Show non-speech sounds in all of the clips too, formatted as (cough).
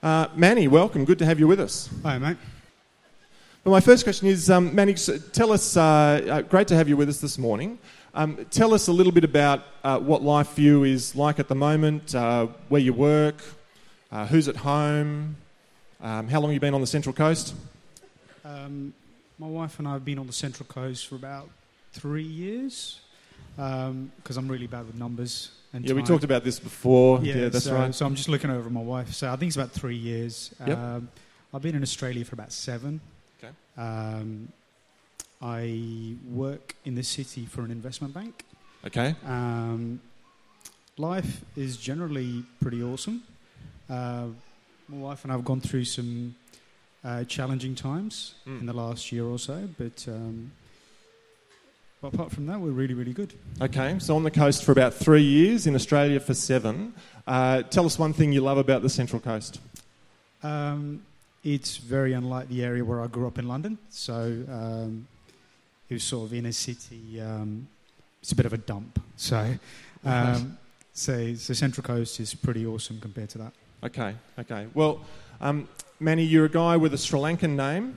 Uh, Mani, welcome. Good to have you with us. Hi, mate. Well, my first question is um, Mani, tell us, uh, uh, great to have you with us this morning. Um, tell us a little bit about uh, what life for you is like at the moment, uh, where you work, uh, who's at home, um, how long you been on the Central Coast? Um, my wife and I have been on the Central Coast for about three years because um, I'm really bad with numbers. And yeah, time. we talked about this before. Yeah, yeah that's so, right. So I'm just looking over my wife. So I think it's about three years. Yep. Um, I've been in Australia for about seven. Okay. Um, I work in the city for an investment bank. Okay. Um, life is generally pretty awesome. Uh, my wife and I have gone through some uh, challenging times mm. in the last year or so, but um, but apart from that, we're really, really good. Okay, so on the coast for about three years, in Australia for seven. Uh, tell us one thing you love about the Central Coast. Um, it's very unlike the area where I grew up in London. So um, it was sort of inner city. Um, it's a bit of a dump. So, um, so, so Central Coast is pretty awesome compared to that. Okay, okay. Well, um, Mani, you're a guy with a Sri Lankan name,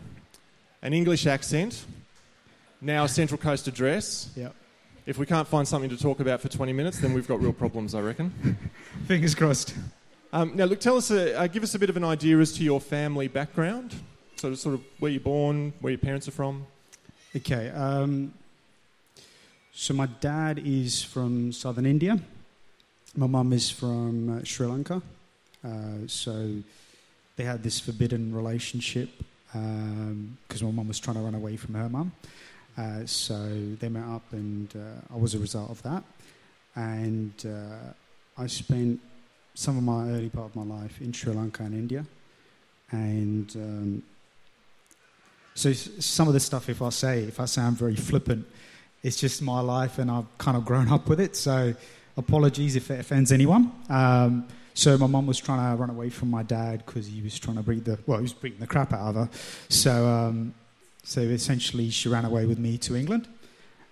an English accent, now Central Coast address. Yep. If we can't find something to talk about for 20 minutes, then we've got real problems, I reckon. (laughs) Fingers crossed. Um, now, look, tell us, uh, uh, give us a bit of an idea as to your family background. So, sort of where you're born, where your parents are from. Okay. Um, so, my dad is from southern India. My mum is from uh, Sri Lanka. Uh, so, they had this forbidden relationship because um, my mum was trying to run away from her mum. Uh, so they met up, and uh, I was a result of that. And uh, I spent some of my early part of my life in Sri Lanka and India. And um, so some of the stuff, if I say, if I sound very flippant, it's just my life, and I've kind of grown up with it. So apologies if it offends anyone. Um, so my mum was trying to run away from my dad because he was trying to beat the well, he was beating the crap out of her. So um, so essentially, she ran away with me to England.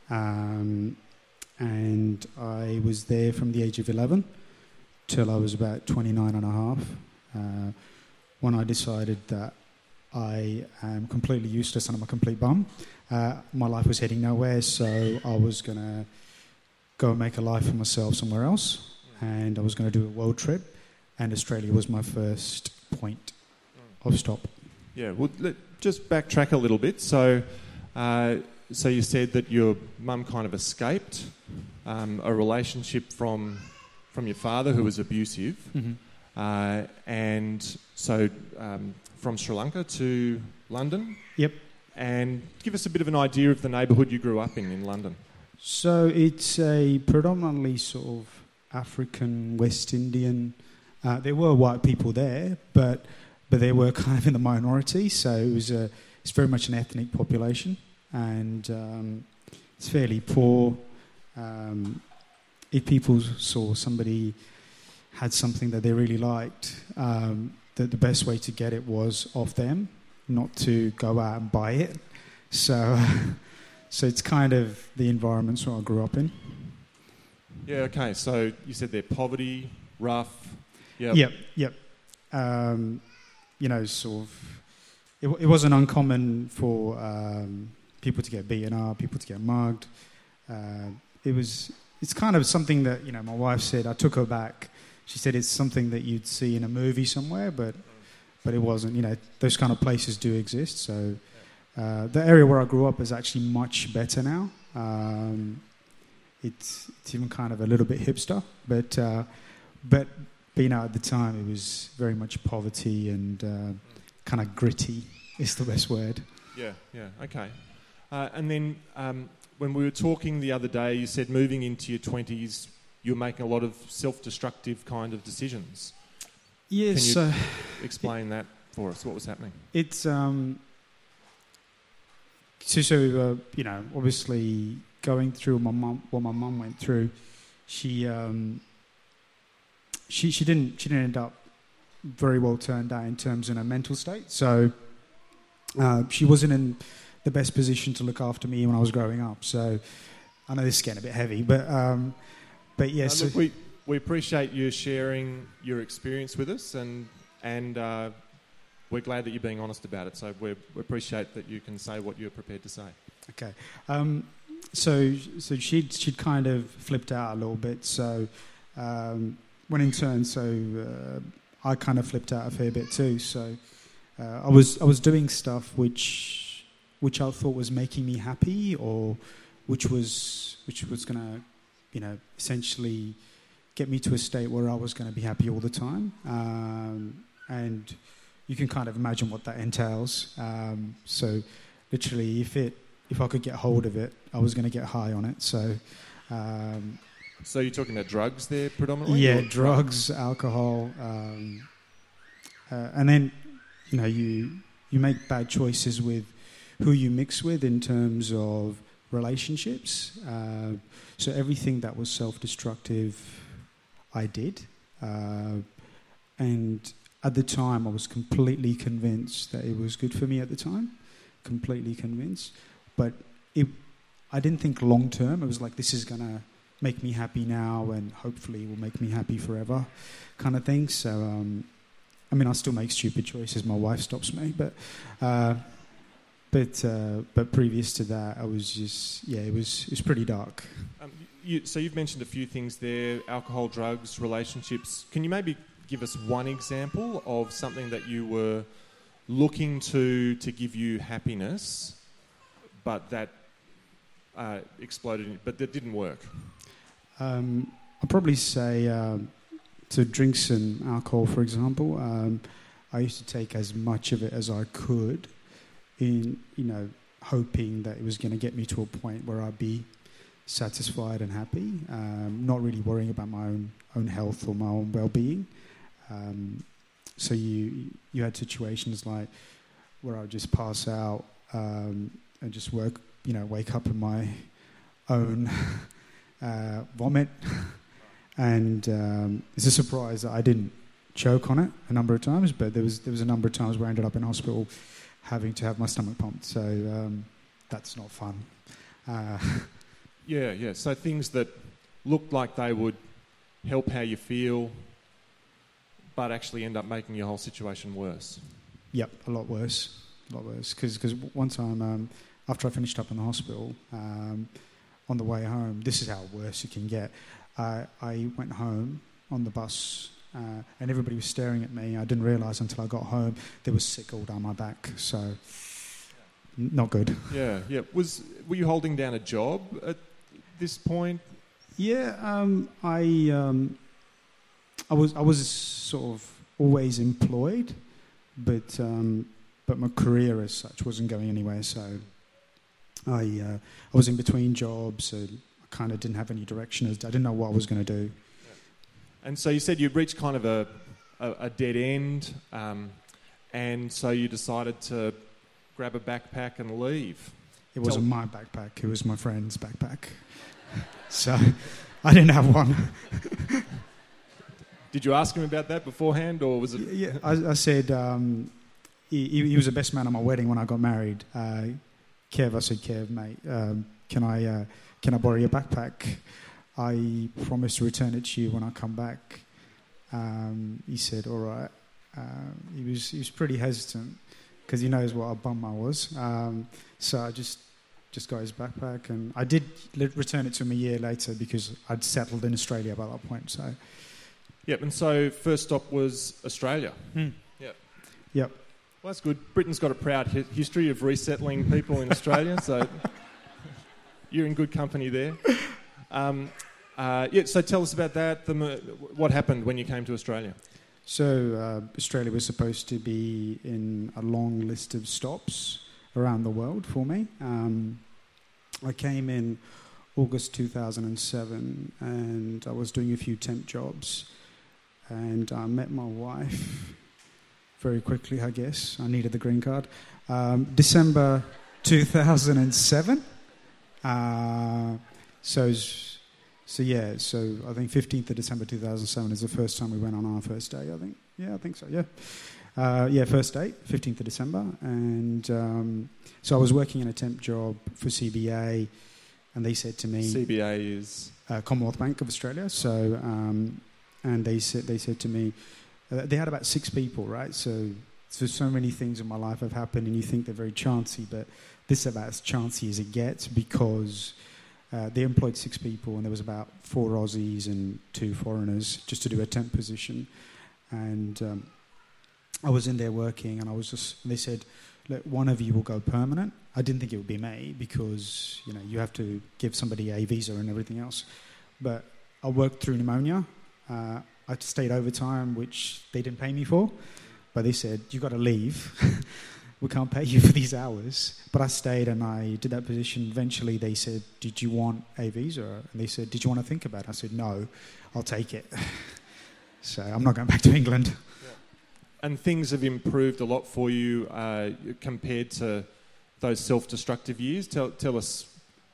Um, and I was there from the age of 11 till I was about 29 and a half uh, when I decided that I am completely useless and I'm a complete bum. Uh, my life was heading nowhere, so I was going to go and make a life for myself somewhere else. And I was going to do a world trip, and Australia was my first point of stop. Yeah, well, let, just backtrack a little bit. So, uh, so you said that your mum kind of escaped um, a relationship from from your father who was abusive, mm-hmm. uh, and so um, from Sri Lanka to London. Yep. And give us a bit of an idea of the neighbourhood you grew up in in London. So it's a predominantly sort of African, West Indian. Uh, there were white people there, but but they were (laughs) kind of in the minority, so it was a, it's very much an ethnic population, and um, it's fairly poor. Um, if people saw somebody had something that they really liked, um, that the best way to get it was off them, not to go out and buy it. So, (laughs) so it's kind of the environments where I grew up in. Yeah. Okay. So you said they're poverty, rough. Yep. Yep. Yep. Um, you know, sort of, it, it wasn't uncommon for um, people to get beaten up, people to get mugged. Uh, it was, it's kind of something that, you know, my wife said, I took her back. She said it's something that you'd see in a movie somewhere, but, but it wasn't. You know, those kind of places do exist. So uh, the area where I grew up is actually much better now. Um, it's, it's even kind of a little bit hipster, but, uh, but you out at the time it was very much poverty and uh, kind of gritty is the best word. Yeah, yeah, okay. Uh, and then um, when we were talking the other day, you said moving into your 20s, you were making a lot of self destructive kind of decisions. Yes. Can you uh, explain that for us? What was happening? It's. Um, so, so were, you know, obviously going through my mum, what my mum went through, she um, she, she didn't she didn't end up very well turned out in terms of her mental state. So uh, she wasn't in the best position to look after me when I was growing up. So I know this is getting a bit heavy, but um, but yes. Yeah, we we appreciate you sharing your experience with us, and and uh, we're glad that you're being honest about it. So we appreciate that you can say what you're prepared to say. Okay. Um, so so she'd she'd kind of flipped out a little bit. So um, when in turn, so uh, I kind of flipped out a fair bit too. So uh, I was I was doing stuff which which I thought was making me happy, or which was which was going to you know essentially get me to a state where I was going to be happy all the time. Um, and you can kind of imagine what that entails. Um, so literally, if it if I could get hold of it, I was going to get high on it. So. Um, so you're talking about drugs there predominantly? Yeah, drugs, alcohol, um, uh, and then you know you you make bad choices with who you mix with in terms of relationships. Uh, so everything that was self-destructive, I did, uh, and at the time I was completely convinced that it was good for me. At the time, completely convinced, but it, I didn't think long term. It was like this is gonna make me happy now and hopefully will make me happy forever, kind of thing. So, um, I mean, I still make stupid choices. My wife stops me, but. Uh, but uh, but previous to that, I was just yeah, it was it was pretty dark. Um, you, so you've mentioned a few things there: alcohol, drugs, relationships. Can you maybe give us one example of something that you were looking to to give you happiness, but that uh, exploded, but that didn't work? Um, I'd probably say um, to drinks and alcohol, for example. Um, I used to take as much of it as I could in you know hoping that it was going to get me to a point where I'd be satisfied and happy, um, not really worrying about my own own health or my own well-being. Um, so you you had situations like where I would just pass out um, and just work, you know, wake up in my own uh, vomit, (laughs) and um, it's a surprise that I didn't choke on it a number of times, but there was there was a number of times where I ended up in hospital having to have my stomach pumped. So um, that's not fun. Uh, (laughs) yeah, yeah. So things that looked like they would help how you feel, but actually end up making your whole situation worse. Yep, a lot worse. A lot worse. Because one time, um, after I finished up in the hospital, um, on the way home, this is how worse it can get. Uh, I went home on the bus uh, and everybody was staring at me. I didn't realise until I got home there was sick all down my back. So, not good. Yeah, yeah. Was were you holding down a job at this point? Yeah, um, I um, I was I was sort of always employed, but um, but my career as such wasn't going anywhere. So I uh, I was in between jobs. so I kind of didn't have any direction. I didn't know what I was going to do. And so you said you'd reached kind of a, a, a dead end, um, and so you decided to grab a backpack and leave. It wasn't my backpack, it was my friend's backpack. (laughs) so I didn't have one. (laughs) Did you ask him about that beforehand, or was it? Yeah, I, I said um, he, he, was the best man at my wedding when I got married. Uh, Kev, I said, Kev, mate, um, can I uh, can I borrow your backpack? I promise to return it to you when I come back. Um, he said, all right. Uh, he was he was pretty hesitant because he knows what a bum I was. Um, so I just just got his backpack, and I did return it to him a year later because I'd settled in Australia by that point. So, yep. And so first stop was Australia. Hmm. Yep. Yep. Well, that's good. Britain's got a proud history of resettling people in Australia, so (laughs) you're in good company there. Um, uh, yeah, so tell us about that. The, what happened when you came to Australia? So uh, Australia was supposed to be in a long list of stops around the world for me. Um, I came in August 2007, and I was doing a few temp jobs, and I met my wife very quickly. I guess I needed the green card. Um, December 2007. Uh, so so yeah, so I think 15th of December 2007 is the first time we went on our first day. I think, yeah, I think so. Yeah, uh, yeah, first date, 15th of December, and um, so I was working in a temp job for CBA, and they said to me, CBA is uh, Commonwealth Bank of Australia. So, um, and they said they said to me, they had about six people, right? So, so so many things in my life have happened, and you think they're very chancy, but this is about as chancy as it gets because uh, they employed six people, and there was about four Aussies and two foreigners just to do a temp position, and um, I was in there working, and I was just. They said, "Look, one of you will go permanent." I didn't think it would be me because you know you have to give somebody a visa and everything else, but I worked through pneumonia. Uh, I stayed overtime, which they didn't pay me for, but they said You've got to leave. (laughs) we can't pay you for these hours. But I stayed and I did that position. Eventually, they said, Did you want a visa? And they said, Did you want to think about it? I said, No, I'll take it. (laughs) so I'm not going back to England. And things have improved a lot for you uh, compared to those self destructive years. Tell, tell us,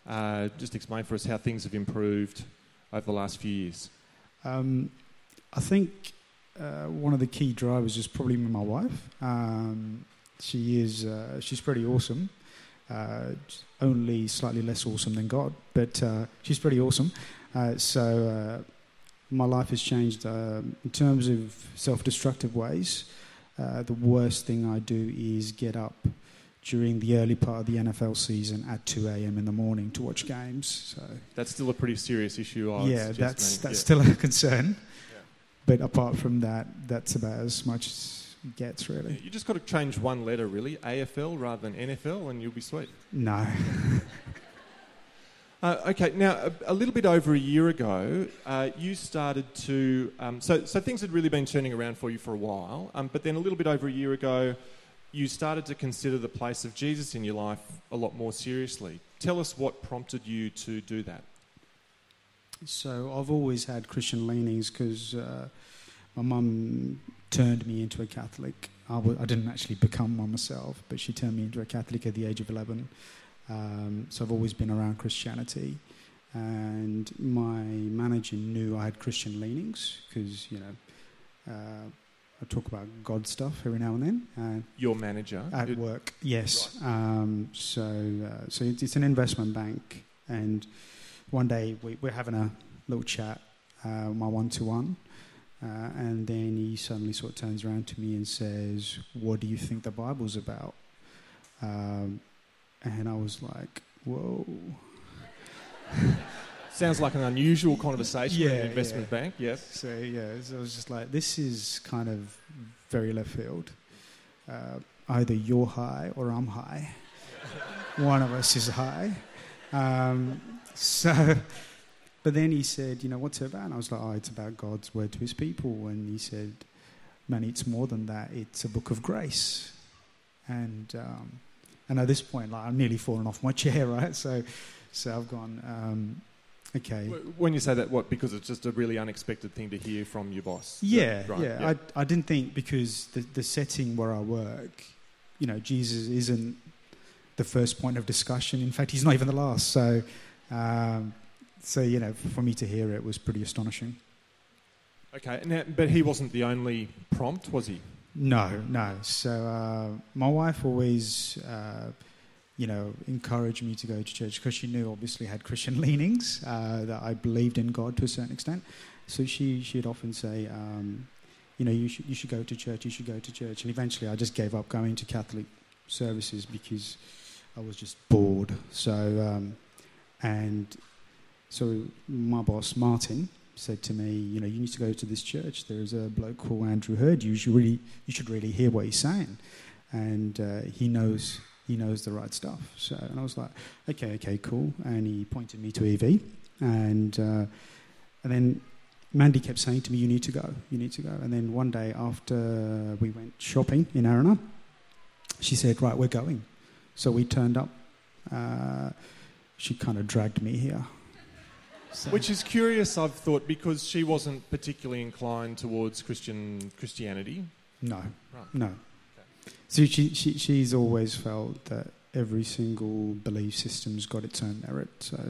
uh, just explain for us how things have improved over the last few years. Um, I think uh, one of the key drivers is probably my wife. Um, she is uh, she's pretty awesome. Uh, only slightly less awesome than God, but uh, she's pretty awesome. Uh, so uh, my life has changed in terms of self-destructive ways. Uh, the worst thing I do is get up during the early part of the NFL season at 2 a.m. in the morning to watch games. So that's still a pretty serious issue. I yeah, that's that's yeah. still a (laughs) concern. But apart from that, that's about as much as gets, really. You just got to change one letter, really, AFL rather than NFL, and you'll be sweet. No. (laughs) uh, okay, now a, a, little bit over a year ago, uh, you started to. Um, so, so things had really been turning around for you for a while, um, but then a little bit over a year ago, you started to consider the place of Jesus in your life a lot more seriously. Tell us what prompted you to do that. So, I've always had Christian leanings because uh, my mum turned me into a Catholic. I w- I didn't actually become one myself, but she turned me into a Catholic at the age of 11. Um, so I've always been around Christianity. And my manager knew I had Christian leanings because, you know, uh, I talk about God stuff every now and then. Uh, Your manager? At work, yes. Right. Um, so uh, so it's, it's, an investment bank. And one day we, are having a little chat, uh, my one to one. Uh, and then he suddenly sort of turns around to me and says, What do you think the Bible's about? Um, and I was like, Whoa. (laughs) Sounds like an unusual conversation yeah, in an investment yeah. bank, yes. So, yeah, so I was just like, This is kind of very left field. Uh, either you're high or I'm high. One of us is high. Um, so but then he said, you know, what's it about? And I was like, oh, it's about God's word to his people. And he said, man, it's more than that. It's a book of grace. And um, and at this point, like, I'm nearly fallen off my chair, (laughs) right? So, so I've gone, um, okay. When you say that, what? Because it's just a really unexpected thing to hear from your boss. Yeah, right, yeah. yeah. I, I didn't think because the, the setting where I work, you know, Jesus isn't the first point of discussion. In fact, he's not even the last. So, um, so you know, for me to hear it was pretty astonishing. Okay, but he wasn't the only prompt, was he? No, no. So uh, my wife always, uh, you know, encouraged me to go to church because she knew, obviously, I had Christian (laughs) leanings uh, that I believed in God to a certain extent. So she she'd often say, um, you know, you should you should go to church. You should go to church. And eventually, I just gave up going to Catholic services because I was just bored. So um, and so my boss, Martin, said to me, you know, you need to go to this church. There's a bloke called Andrew Heard. You should really, you should really hear what he's saying, and uh, he knows he knows the right stuff. So, and I was like, okay, okay, cool. And he pointed me to EV, and uh, and then Mandy kept saying to me, you need to go, you need to go. And then one day after we went shopping in Erina, she said, right, we're going. So we turned up. Uh, she kind of dragged me here. So. Which is curious, I've thought, because she wasn't particularly inclined towards Christian Christianity. No, right. no. Okay. So she, she, she's always felt that every single belief system's got its own merit. So,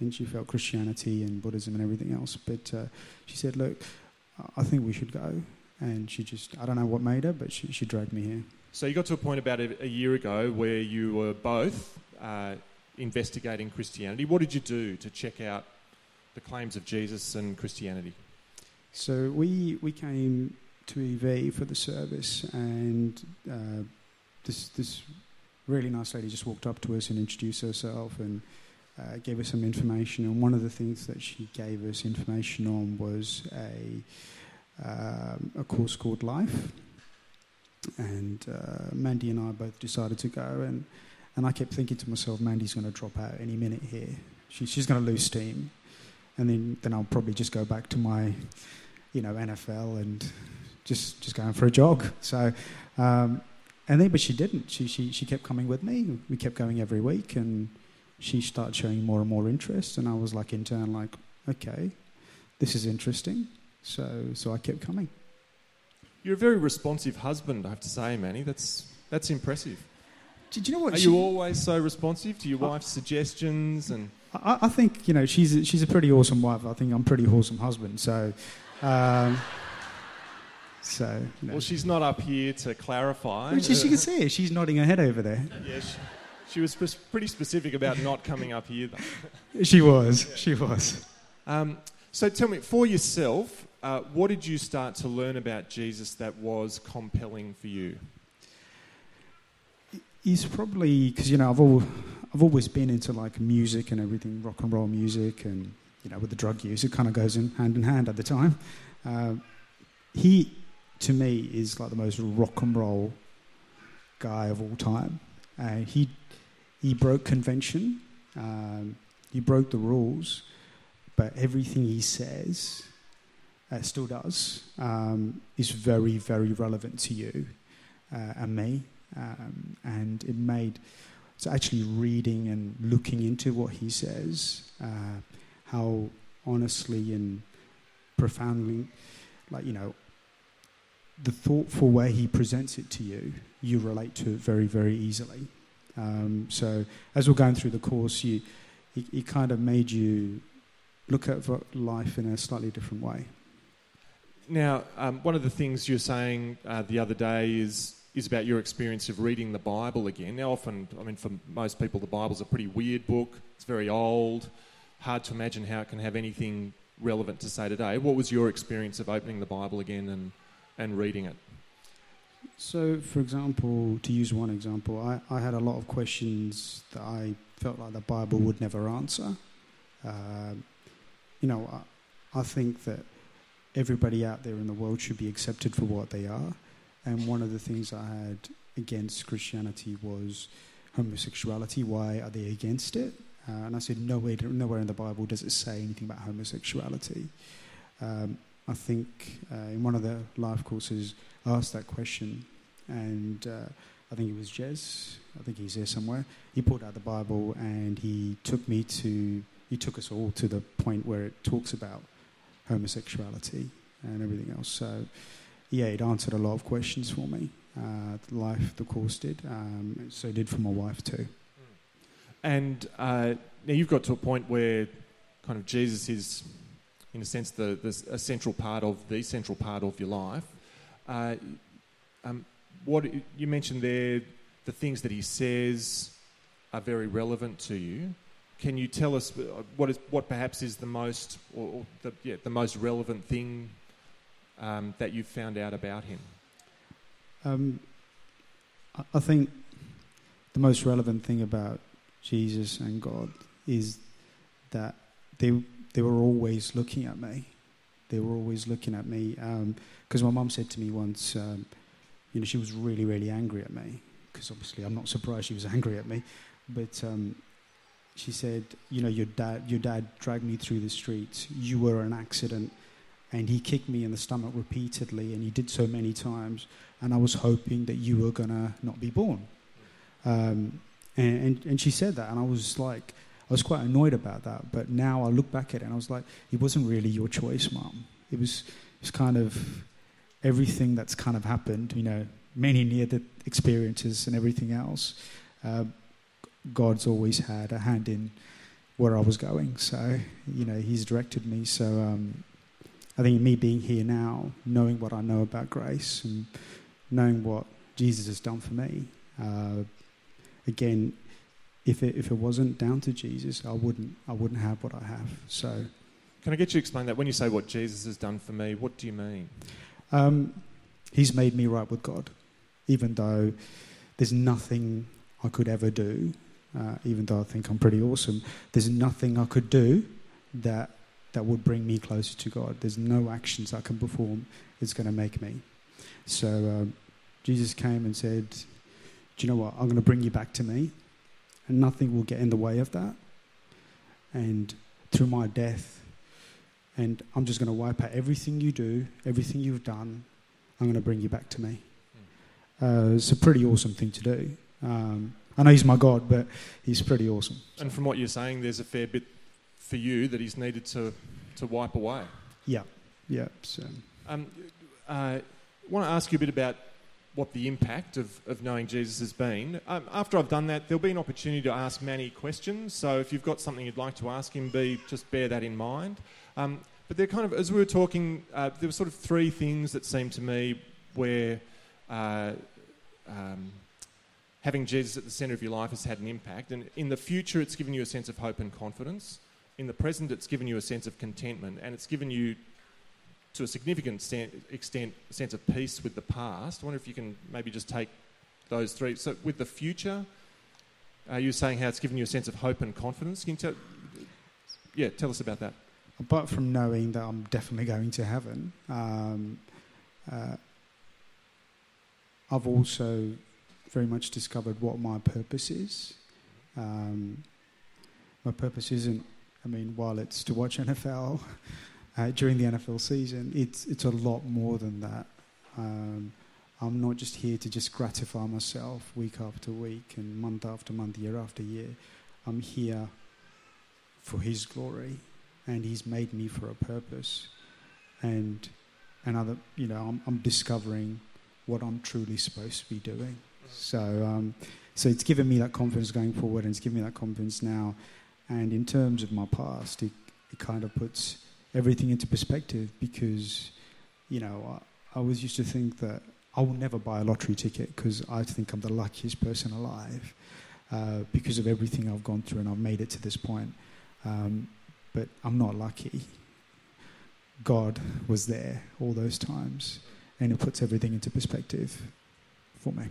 and she felt Christianity and Buddhism and everything else. But uh, she said, "Look, I think we should go." And she just, I don't know what made her, but she, she dragged me here. So you got to a point about a, a year ago where you were both uh, investigating Christianity. What did you do to check out the claims of Jesus and Christianity? So we we came to EV for the service, and uh, this this really nice lady just walked up to us and introduced herself and uh, gave us some information. And one of the things that she gave us information on was a um, a course called Life. And uh, Mandy and I both decided to go, and and I kept thinking to myself, Mandy's going to drop out any minute here. She, she's going to lose steam, and then then I'll probably just go back to my, you know, NFL and just just going for a jog. So. Um, and then, but she didn't. She, she, she kept coming with me. We kept going every week, and she started showing more and more interest. And I was like, in turn, like, okay, this is interesting. So, so I kept coming. You're a very responsive husband, I have to say, Mani. That's, that's impressive. Did you know what? Are she, you always so responsive to your wife's suggestions? And I, I think you know she's a, she's a pretty awesome wife. I think I'm a pretty awesome husband. So, um, so well, she's not up here to clarify. Which you can see. She's nodding her head over there. yeah, she, she was pretty specific about not coming up here. Though. (laughs) She was. She was. Um, so tell me, for yourself, uh, what did you start to learn about Jesus that was compelling for you? He's probably because you know I've al- I've always been into like music and everything, rock and roll music, and you know with the drug use, it kind of goes in hand in hand at the time. Uh, he, to me, is like the most rock and roll guy of all time. Uh, he he broke convention, um, he broke the rules, but everything he says uh, still does um, is very very relevant to you uh, and me um, and it made so actually reading and looking into what he says, uh, how honestly and profoundly, like you know, the thoughtful way he presents it to you, you relate to it very very easily. Um, so as we're going through the course, you he, kind of made you look at life in a slightly different way. Now, um, one of the things you're saying uh, the other day is is about your experience of reading the Bible again. Now, often, I mean, for most people, the Bible's a pretty weird book. It's very old, hard to imagine how it can have anything relevant to say today. What was your experience of opening the Bible again and, and reading it? So, for example, to use one example, I, I had a lot of questions that I felt like the Bible would never answer. Uh, you know, I, I think that everybody out there in the world should be accepted for what they are. And one of the things I had against Christianity was homosexuality. Why are they against it? Uh, and I said, nowhere, nowhere in the Bible does it say anything about homosexuality. Um, I think uh, in one of the life courses, I asked that question, and uh, I think it was Jez. I think he's there somewhere. He pulled out the Bible and he took me to, he took us all to the point where it talks about homosexuality and everything else. So yeah, it answered a lot of questions for me. Uh, life, the course did. Um, so did for my wife too. And uh, now you've got to a point where kind of Jesus is, in a sense, the, the a central part of the central part of your life. Uh, um, what you mentioned there, the things that he says are very relevant to you. Can you tell us what is what perhaps is the most or, or the, yeah, the most relevant thing um, that you've found out about him? Um, I think the most relevant thing about Jesus and God is that they they were always looking at me. They were always looking at me because um, my mum said to me once, um, you know, she was really really angry at me because obviously I'm not surprised she was (laughs) angry at me, but um, she said, you know, your dad your dad dragged me through the streets. You were an accident and he kicked me in the stomach repeatedly, and he did so many times. And I was hoping that you were gonna not be born. Um, and, and, and she said that, and I was like, I was quite annoyed about that. But now I look back at it, and I was like, it wasn't really your choice, mom. It was, it was kind of everything that's kind of happened. You know, many near the experiences and everything else. Uh, God's always had a hand in where I was going. So, you know, He's directed me. So, um, I think me being here now, knowing what I know about grace and knowing what Jesus has done for me, uh, again, if it, if it wasn't down to Jesus, I wouldn't I wouldn't have what I have. So, can I get you to explain that? When you say what Jesus has done for me, what do you mean? Um, He's made me right with God, even though there's nothing I could ever do, uh, even though I think I'm pretty awesome. There's nothing I could do that that would bring me closer to God. There's no actions I can perform that's going to make me. So uh, Jesus came and said, "Do you know what? I'm going to bring you back to me, and nothing will get in the way of that. And through my death." And I'm just going to wipe out everything you do, everything you've done. I'm going to bring you back to me. Uh, it's a pretty awesome thing to do. Um, I know he's my God, but he's pretty awesome. And from what you're saying, there's a fair bit for you that he's needed to, to wipe away. Yeah, yeah. So. Um, uh, I want to ask you a bit about what the impact of, of knowing Jesus has been. Um, after I've done that, there'll be an opportunity to ask Mani questions. So if you've got something you'd like to ask him, be just bear that in mind. Um, but they're kind of, as we were talking, uh, there were sort of three things that seemed to me where uh, um, having Jesus at the centre of your life has had an impact. And in the future, it's given you a sense of hope and confidence. In the present, it's given you a sense of contentment. And it's given you, to a significant extent, a sense of peace with the past. I wonder if you can maybe just take those three. So, with the future, uh, you saying how it's given you a sense of hope and confidence. Can you tell, yeah, tell us about that. Apart from knowing that I'm definitely going to heaven, um, uh, I've also very much discovered what my purpose is. Um, my purpose isn't, I mean, while it's to watch (laughs) NFL uh, during the NFL season, it's it's a lot more than that. Um, I'm not just here to just gratify myself week after week and month after month, year after year. I'm here for His glory, and He's made me for a purpose. And another, you know, I'm, I'm discovering what I'm truly supposed to be doing. So, um, so it's given me that confidence going forward, and it's given me that confidence now. And in terms of my past, it, it kind of puts everything into perspective because, you know, I, I always used to think that I will never buy a lottery ticket because I think I'm the luckiest person alive uh, because of everything I've gone through and I've made it to this point. Um, but I'm not lucky. God was there all those times and it puts everything into perspective for me.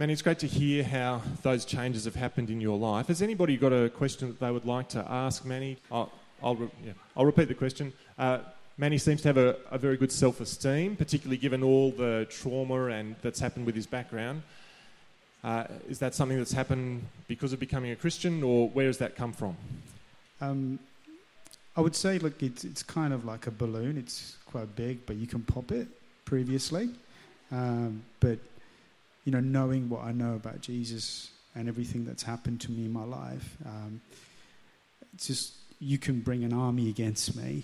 Mani, it's great to hear how those changes have happened in your life. Has anybody got a question that they would like to ask Mani? I'll, I'll, re- yeah, I'll repeat the question. Uh, Mani seems to have a, a very good self esteem, particularly given all the trauma and that's happened with his background. Uh, is that something that's happened because of becoming a Christian, or where does that come from? Um, I would say, look, it's, it's kind of like a balloon. It's quite big, but you can pop it previously. Um, but, you know, knowing what I know about Jesus and everything that's happened to me in my life, um, it's just, you can bring an army against me.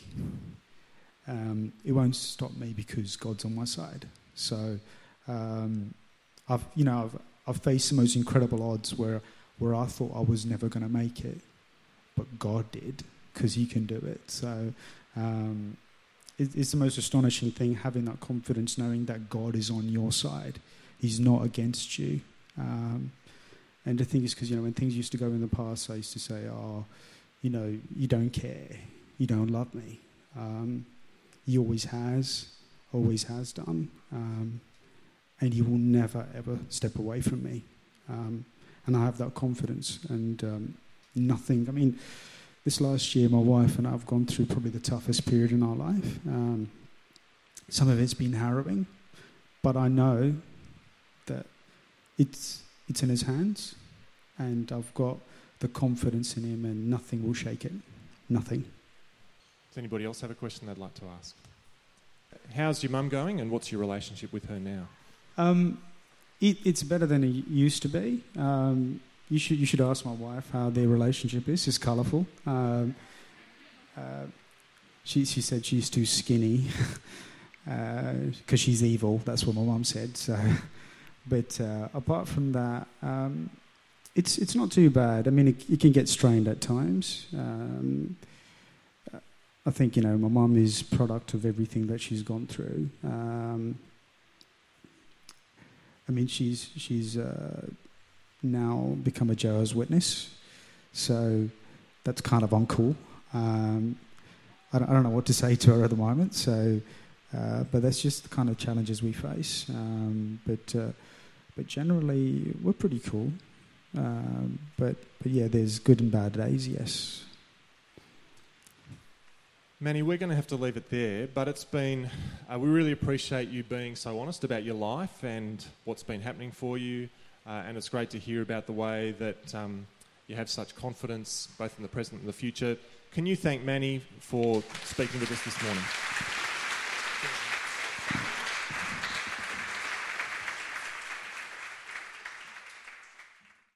Um, it won't stop me because God's on my side. So, um, I've, you know, I've, I've faced the most incredible odds where, where I thought I was never going to make it, but God did because He can do it. So um, it, it's the most astonishing thing having that confidence, knowing that God is on your side. He's not against you. Um, and the thing is, because you know, when things used to go in the past, I used to say, "Oh, you know, you don't care, you don't love me." Um, he always has, always has done, um, and he will never ever step away from me. Um, and I have that confidence, and um, nothing. I mean, this last year, my wife and I have gone through probably the toughest period in our life. Um, some of it's been harrowing, but I know that it's it's in His hands, and I've got the confidence in Him, and nothing will shake it. Nothing. Does anybody else have a question they'd like to ask? How's your mum going, and what's your relationship with her now? Um, it, it's better than it used to be. Um, you should you should ask my wife how their relationship is. It's colourful. Um, uh, she she said she's too skinny because (laughs) uh, she's evil. That's what my mum said. So, (laughs) but uh, apart from that, um, it's it's not too bad. I mean, it, it can get strained at times. Um, I think you know my mum is product of everything that she's gone through. Um, I mean, she's she's uh, now become a Jehovah's Witness. So that's kind of uncool. Um, I, don't, I, don't, know what to say to her at the moment. So, Uh, but that's just the kind of challenges we face. Um, but uh, but generally, we're pretty cool. Um, but but yeah, there's good and bad days. Yes. Mani, we're going to have to leave it there, but it's been, uh, we really appreciate you being so honest about your life and what's been happening for you. Uh, and it's great to hear about the way that um, you have such confidence both in the present and the future. Can you thank Mani for speaking with us this morning?